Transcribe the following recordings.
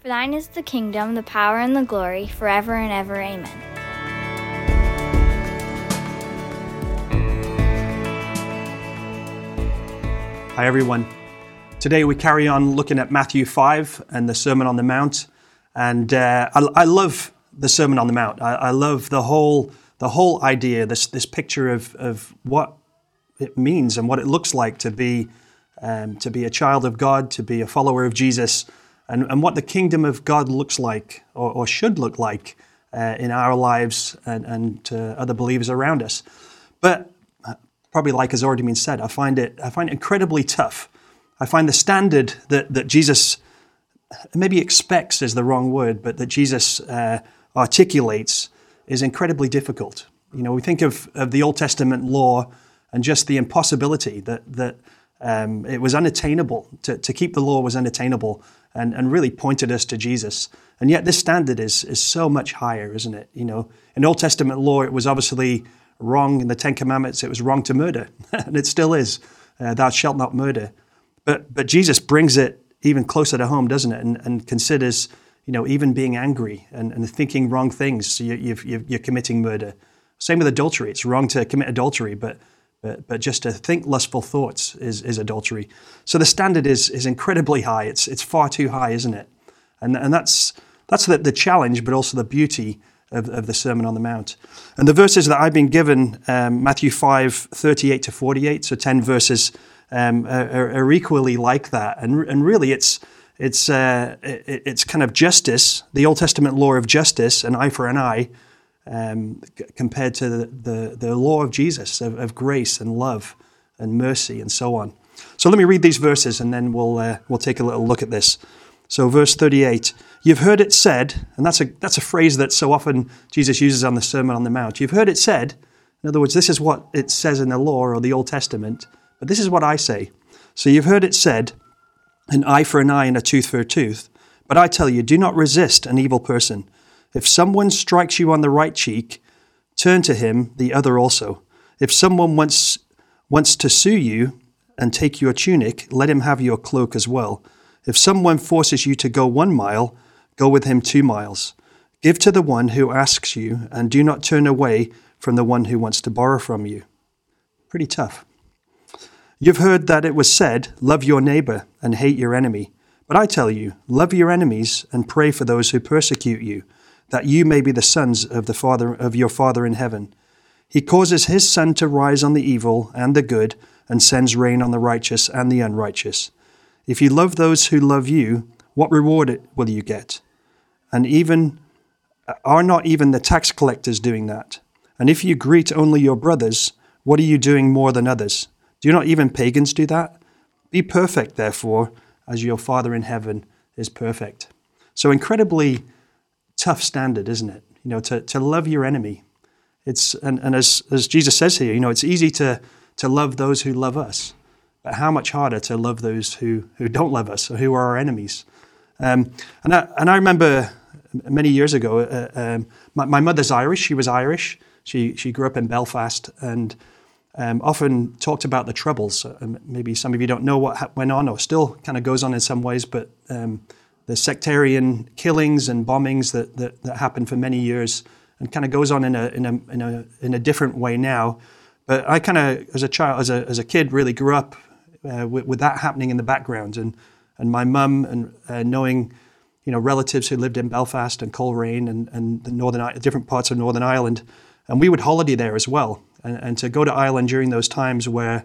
For thine is the kingdom, the power, and the glory, forever and ever. Amen. Hi, everyone. Today we carry on looking at Matthew 5 and the Sermon on the Mount. And uh, I, I, love the Sermon on the Mount. I, I, love the whole, the whole idea, this, this picture of, of what it means and what it looks like to be, um, to be a child of God, to be a follower of Jesus, and, and what the kingdom of God looks like or, or should look like uh, in our lives and, and to other believers around us. But probably like has already been said, I find it, I find it incredibly tough. I find the standard that, that Jesus maybe expects is the wrong word, but that Jesus uh, articulates is incredibly difficult. You know, we think of, of the Old Testament law and just the impossibility that, that um, it was unattainable, to, to keep the law was unattainable and, and really pointed us to Jesus. And yet this standard is, is so much higher, isn't it? You know, in Old Testament law, it was obviously wrong in the Ten Commandments, it was wrong to murder, and it still is. Uh, thou shalt not murder. But, but Jesus brings it even closer to home, doesn't it? And, and considers, you know, even being angry and, and thinking wrong things, so you, you've, you're committing murder. Same with adultery. It's wrong to commit adultery, but, but, but just to think lustful thoughts is, is adultery. So the standard is, is incredibly high. It's, it's far too high, isn't it? And, and that's, that's the, the challenge, but also the beauty of, of the Sermon on the Mount. And the verses that I've been given, um, Matthew 5, 38 to 48, so 10 verses, um, are, are, equally like that. And, and really, it's, it's, uh, it, it's kind of justice, the Old Testament law of justice, an eye for an eye, um, compared to the, the, the, law of Jesus, of, of, grace and love and mercy and so on. So let me read these verses and then we'll, uh, we'll take a little look at this. So, verse 38 You've heard it said, and that's a, that's a phrase that so often Jesus uses on the Sermon on the Mount. You've heard it said, in other words, this is what it says in the law or the Old Testament, but this is what I say. So, you've heard it said, an eye for an eye and a tooth for a tooth. But I tell you, do not resist an evil person. If someone strikes you on the right cheek, turn to him the other also. If someone wants, wants to sue you and take your tunic, let him have your cloak as well. If someone forces you to go one mile, go with him two miles. Give to the one who asks you, and do not turn away from the one who wants to borrow from you. Pretty tough. You've heard that it was said, Love your neighbor and hate your enemy. But I tell you, love your enemies and pray for those who persecute you, that you may be the sons of the Father of your Father in heaven. He causes his sun to rise on the evil and the good, and sends rain on the righteous and the unrighteous. If you love those who love you, what reward will you get? And even are not even the tax collectors doing that? And if you greet only your brothers, what are you doing more than others? Do not even pagans do that? Be perfect, therefore, as your Father in heaven is perfect. So incredibly tough standard, isn't it? You know, to, to love your enemy. It's and, and as, as Jesus says here, you know, it's easy to, to love those who love us. But how much harder to love those who, who don't love us or who are our enemies. Um, and, I, and I remember many years ago, uh, um, my, my, mother's Irish. She was Irish. She, she grew up in Belfast and um, often talked about the troubles. Uh, maybe some of you don't know what went on or still kind of goes on in some ways, but um, the sectarian killings and bombings that, that, that happened for many years and kind of goes on in a, in a, in a, in a different way now. But I kind of, as a child, as a, as a kid, really grew up uh, with, with, that happening in the background. And, and my mum and uh, knowing, you know, relatives who lived in Belfast and Coleraine and, and the northern, different parts of Northern Ireland. And we would holiday there as well. And, and to go to Ireland during those times where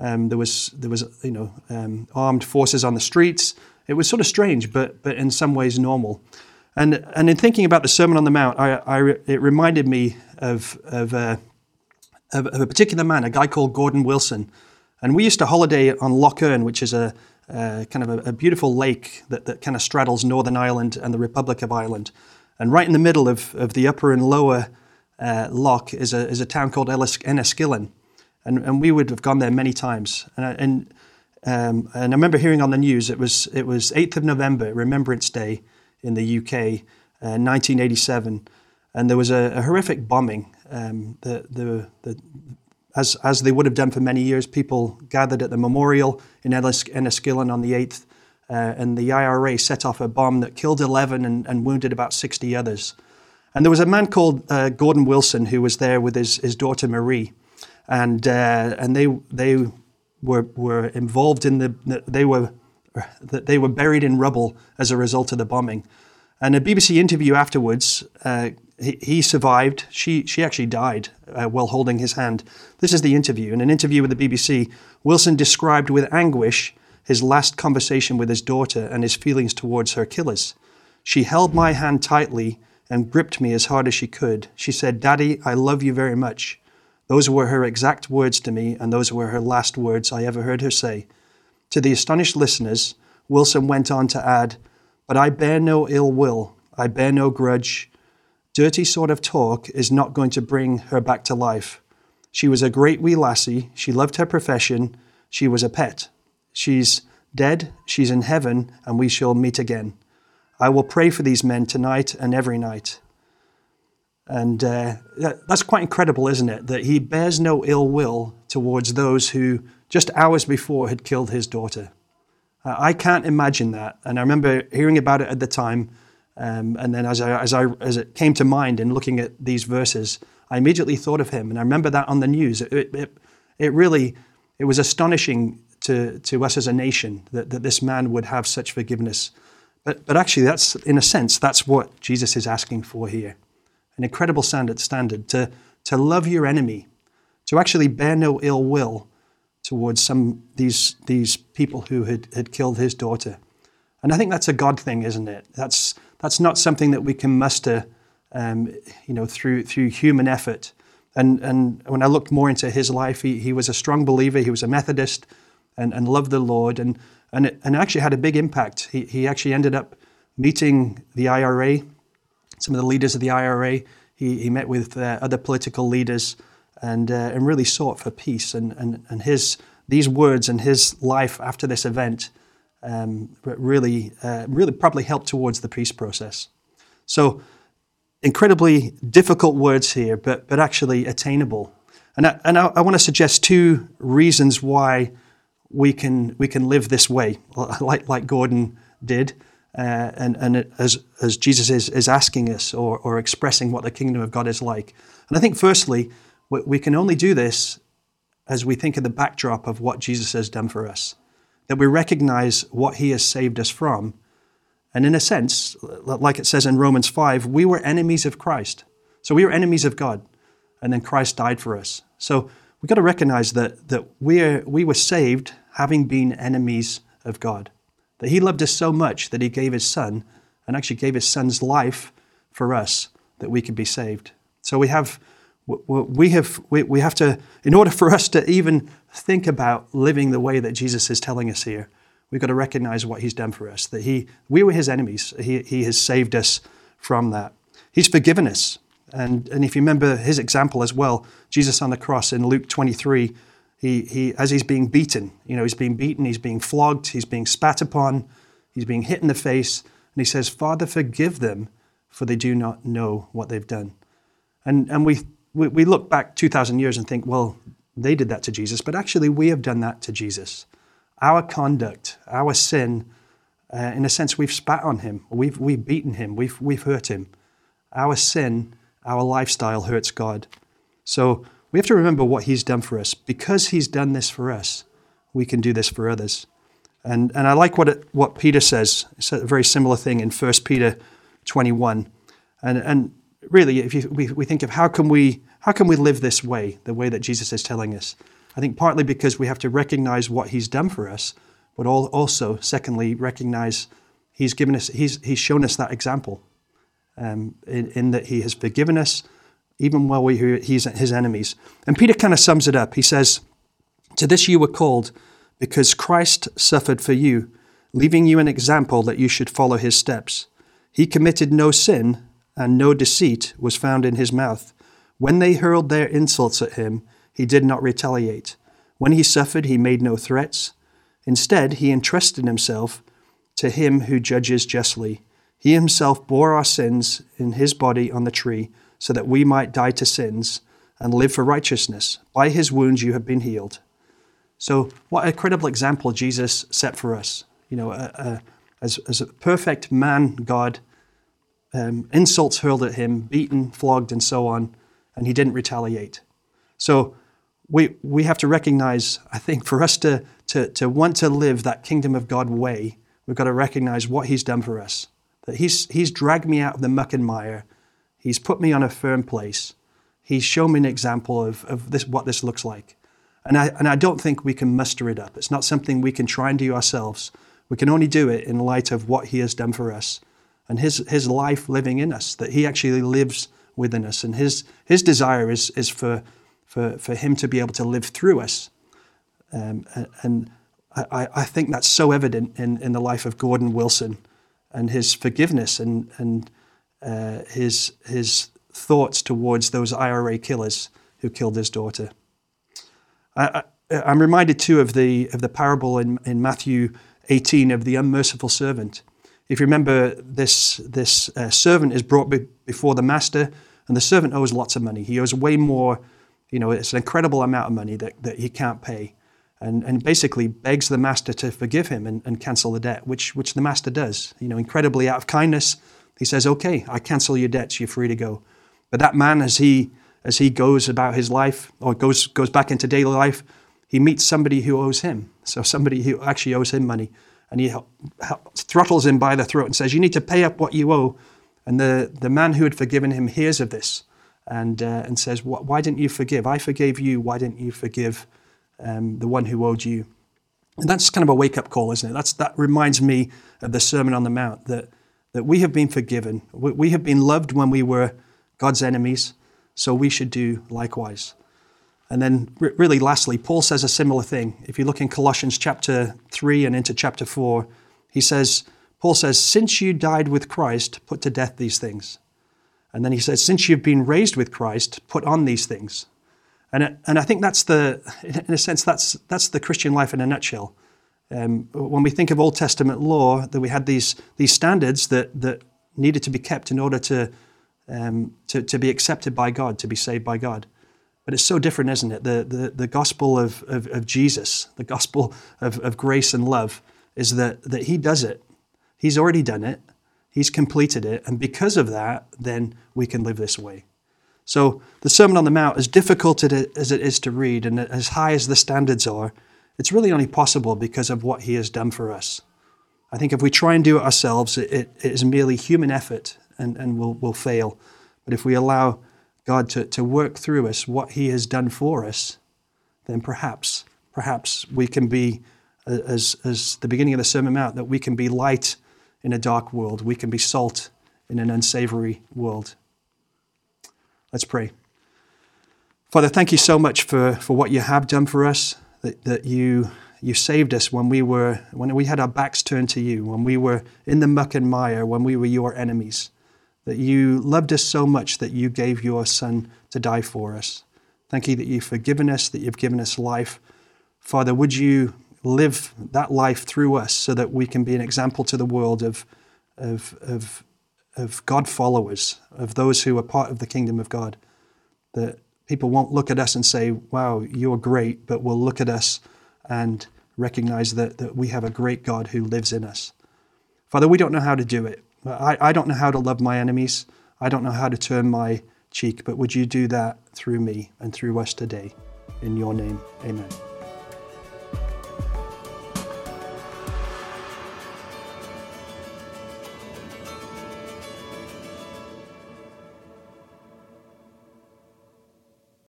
um, there was, there was you know, um, armed forces on the streets, it was sort of strange, but, but in some ways normal. And, and in thinking about the Sermon on the Mount, I, I, it reminded me of, of, uh, of, of a particular man, a guy called Gordon Wilson. And we used to holiday on Erne, which is a, kind of a, a, beautiful lake that, that kind of straddles Northern Ireland and the Republic of Ireland. And right in the middle of, of the upper and lower uh, loch is a, is a town called Enniskillen. And, and we would have gone there many times. And, and, um, and I remember hearing on the news, it was, it was 8th of November, Remembrance Day in the UK, uh, 1987. And there was a, a horrific bombing. Um, the, the, the, as, as they would have done for many years, people gathered at the memorial in Enniskillen on the 8th uh, and the IRA set off a bomb that killed 11 and, and wounded about 60 others. And there was a man called uh, Gordon Wilson who was there with his, his daughter Marie, and uh, and they they were were involved in the they were that they were buried in rubble as a result of the bombing. And a BBC interview afterwards, uh, he, he, survived. She she actually died uh, while holding his hand. This is the interview. In an interview with the BBC, Wilson described with anguish his last conversation with his daughter and his feelings towards her killers. She held my hand tightly and gripped me as hard as she could. She said, Daddy, I love you very much. Those were her exact words to me, and those were her last words I ever heard her say. To the astonished listeners, Wilson went on to add, But I bear no ill will, I bear no grudge. Dirty sort of talk is not going to bring her back to life. She was a great wee lassie, she loved her profession, she was a pet. She's dead, she's in heaven, and we shall meet again. I will pray for these men tonight and every night. And uh, that's quite incredible, isn't it? That he bears no ill will towards those who just hours before had killed his daughter. Uh, I can't imagine that. And I remember hearing about it at the time. Um, and then as, I, as, I, as it came to mind in looking at these verses, I immediately thought of him. And I remember that on the news. It, it, it really it was astonishing to, to us as a nation that, that this man would have such forgiveness but, but actually, that's in a sense, that's what Jesus is asking for here. An incredible standard, standard to, to love your enemy, to actually bear no ill will towards some these these people who had, had killed his daughter. And I think that's a God thing, isn't it? That's that's not something that we can muster, um, you know, through through human effort. And and when I looked more into his life, he, he was a strong believer. He was a Methodist, and, and loved the Lord. And and it, and actually had a big impact. He, he actually ended up meeting the IRA, some of the leaders of the IRA. He, he met with uh, other political leaders and, uh, and really sought for peace. And, and, and his, these words and his life after this event um, really, uh, really probably helped towards the peace process. So, incredibly difficult words here, but, but actually attainable. And I, and I, I want to suggest two reasons why we can we can live this way, like like Gordon did, uh, and and as as Jesus is is asking us or or expressing what the kingdom of God is like. And I think firstly, we, we can only do this as we think of the backdrop of what Jesus has done for us, that we recognize what He has saved us from, and in a sense, like it says in Romans five, we were enemies of Christ, so we were enemies of God, and then Christ died for us. So we've got to recognize that that we are we were saved having been enemies of God. That He loved us so much that He gave His Son, and actually gave His Son's life for us that we could be saved. So we have, we have, we have to, in order for us to even think about living the way that Jesus is telling us here, we've got to recognize what He's done for us. That He, we were His enemies. He, he has saved us from that. He's forgiven us. And, and if you remember His example as well, Jesus on the cross in Luke 23, he, he, as he's being beaten, you know, he's being beaten, he's being flogged, he's being spat upon, he's being hit in the face, and he says, Father, forgive them, for they do not know what they've done. And, and we, we, we look back 2,000 years and think, well, they did that to Jesus, but actually we have done that to Jesus. Our conduct, our sin, uh, in a sense, we've spat on him, we've, we've beaten him, we've, we've hurt him. Our sin, our lifestyle hurts God. So we have to remember what He's done for us. Because He's done this for us, we can do this for others. And, and I like what, it, what Peter says. It's a very similar thing in 1 Peter 21. And, and really, if you, we, we think of how can, we, how can we live this way, the way that Jesus is telling us, I think partly because we have to recognize what He's done for us, but also, secondly, recognize He's given us, He's, he's shown us that example um, in, in that He has forgiven us even while we he's his enemies. And Peter kind of sums it up. He says, To this you were called, because Christ suffered for you, leaving you an example that you should follow his steps. He committed no sin, and no deceit was found in his mouth. When they hurled their insults at him, he did not retaliate. When he suffered, he made no threats. Instead, he entrusted himself to him who judges justly. He himself bore our sins in his body on the tree so that we might die to sins and live for righteousness. By his wounds you have been healed. So, what a credible example Jesus set for us. You know, a, a, as, as a perfect man, God, um, insults hurled at him, beaten, flogged, and so on, and he didn't retaliate. So we, we have to recognize, I think, for us to, to, to want to live that kingdom of God way, we've got to recognize what he's done for us. That he's, he's dragged me out of the muck and mire, he's put me on a firm place, he's shown me an example of, of this, what this looks like. And I, and I don't think we can muster it up. It's not something we can try and do ourselves. We can only do it in light of what he has done for us and his, his life living in us, that he actually lives within us. And his, his desire is, is for, for, for him to be able to live through us. Um, and I, I think that's so evident in, in the life of Gordon Wilson and his forgiveness and, and uh, his, his thoughts towards those IRA killers who killed his daughter. I, am reminded too of the, of the parable in, in Matthew 18 of the unmerciful servant. If you remember, this, this uh, servant is brought be- before the master, and the servant owes lots of money. He owes way more, you know, it's an incredible amount of money that, that he can't pay. And, and basically begs the master to forgive him and, and cancel the debt, which, which the master does. You know, incredibly out of kindness, he says, Okay, I cancel your debts, you're free to go. But that man, as he, as he goes about his life or goes, goes back into daily life, he meets somebody who owes him. So somebody who actually owes him money and he throttles him by the throat and says, You need to pay up what you owe. And the, the man who had forgiven him hears of this and, uh, and says, Why didn't you forgive? I forgave you. Why didn't you forgive um, the one who owed you? And that's kind of a wake up call, isn't it? That's, that reminds me of the Sermon on the Mount that, that we have been forgiven. We, have been loved when we were God's enemies, so we should do likewise. And then, really, lastly, Paul says a similar thing. If you look in Colossians chapter 3 and into chapter 4, he says, Paul says, Since you died with Christ, put to death these things. And then he says, Since you've been raised with Christ, put on these things. And, and I think that's the, in a sense, that's, that's the Christian life in a nutshell. Um, when we think of Old Testament law, that we had these, these standards that, that needed to be kept in order to, um, to, to be accepted by God, to be saved by God. But it's so different, isn't it? The, the, the gospel of, of, of Jesus, the gospel of, of grace and love, is that, that He does it. He's already done it, He's completed it. And because of that, then we can live this way. So the Sermon on the Mount, as difficult as it is to read and as high as the standards are, it's really only possible because of what He has done for us. I think if we try and do it ourselves, it, it is merely human effort and, and we'll, we'll fail. But if we allow God to, to work through us what He has done for us, then perhaps, perhaps we can be, as, as the beginning of the Sermon Mount, that we can be light in a dark world. We can be salt in an unsavory world. Let's pray. Father, thank you so much for, for what you have done for us, that, that you, you saved us when we, were, when we had our backs turned to you, when we were in the muck and mire, when we were your enemies that you loved us so much that you gave your Son to die for us. Thank you that you've forgiven us, that you've given us life. Father, would you live that life through us so that we can be an example to the world of, of, of, of God followers, of those who are part of the kingdom of God? That people won't look at us and say, wow, you're great, but will look at us and recognize that, that we have a great God who lives in us. Father, we don't know how to do it. I, I don't know how to love my enemies. I don't know how to turn my cheek, but would you do that through me and through us today? In your name, amen.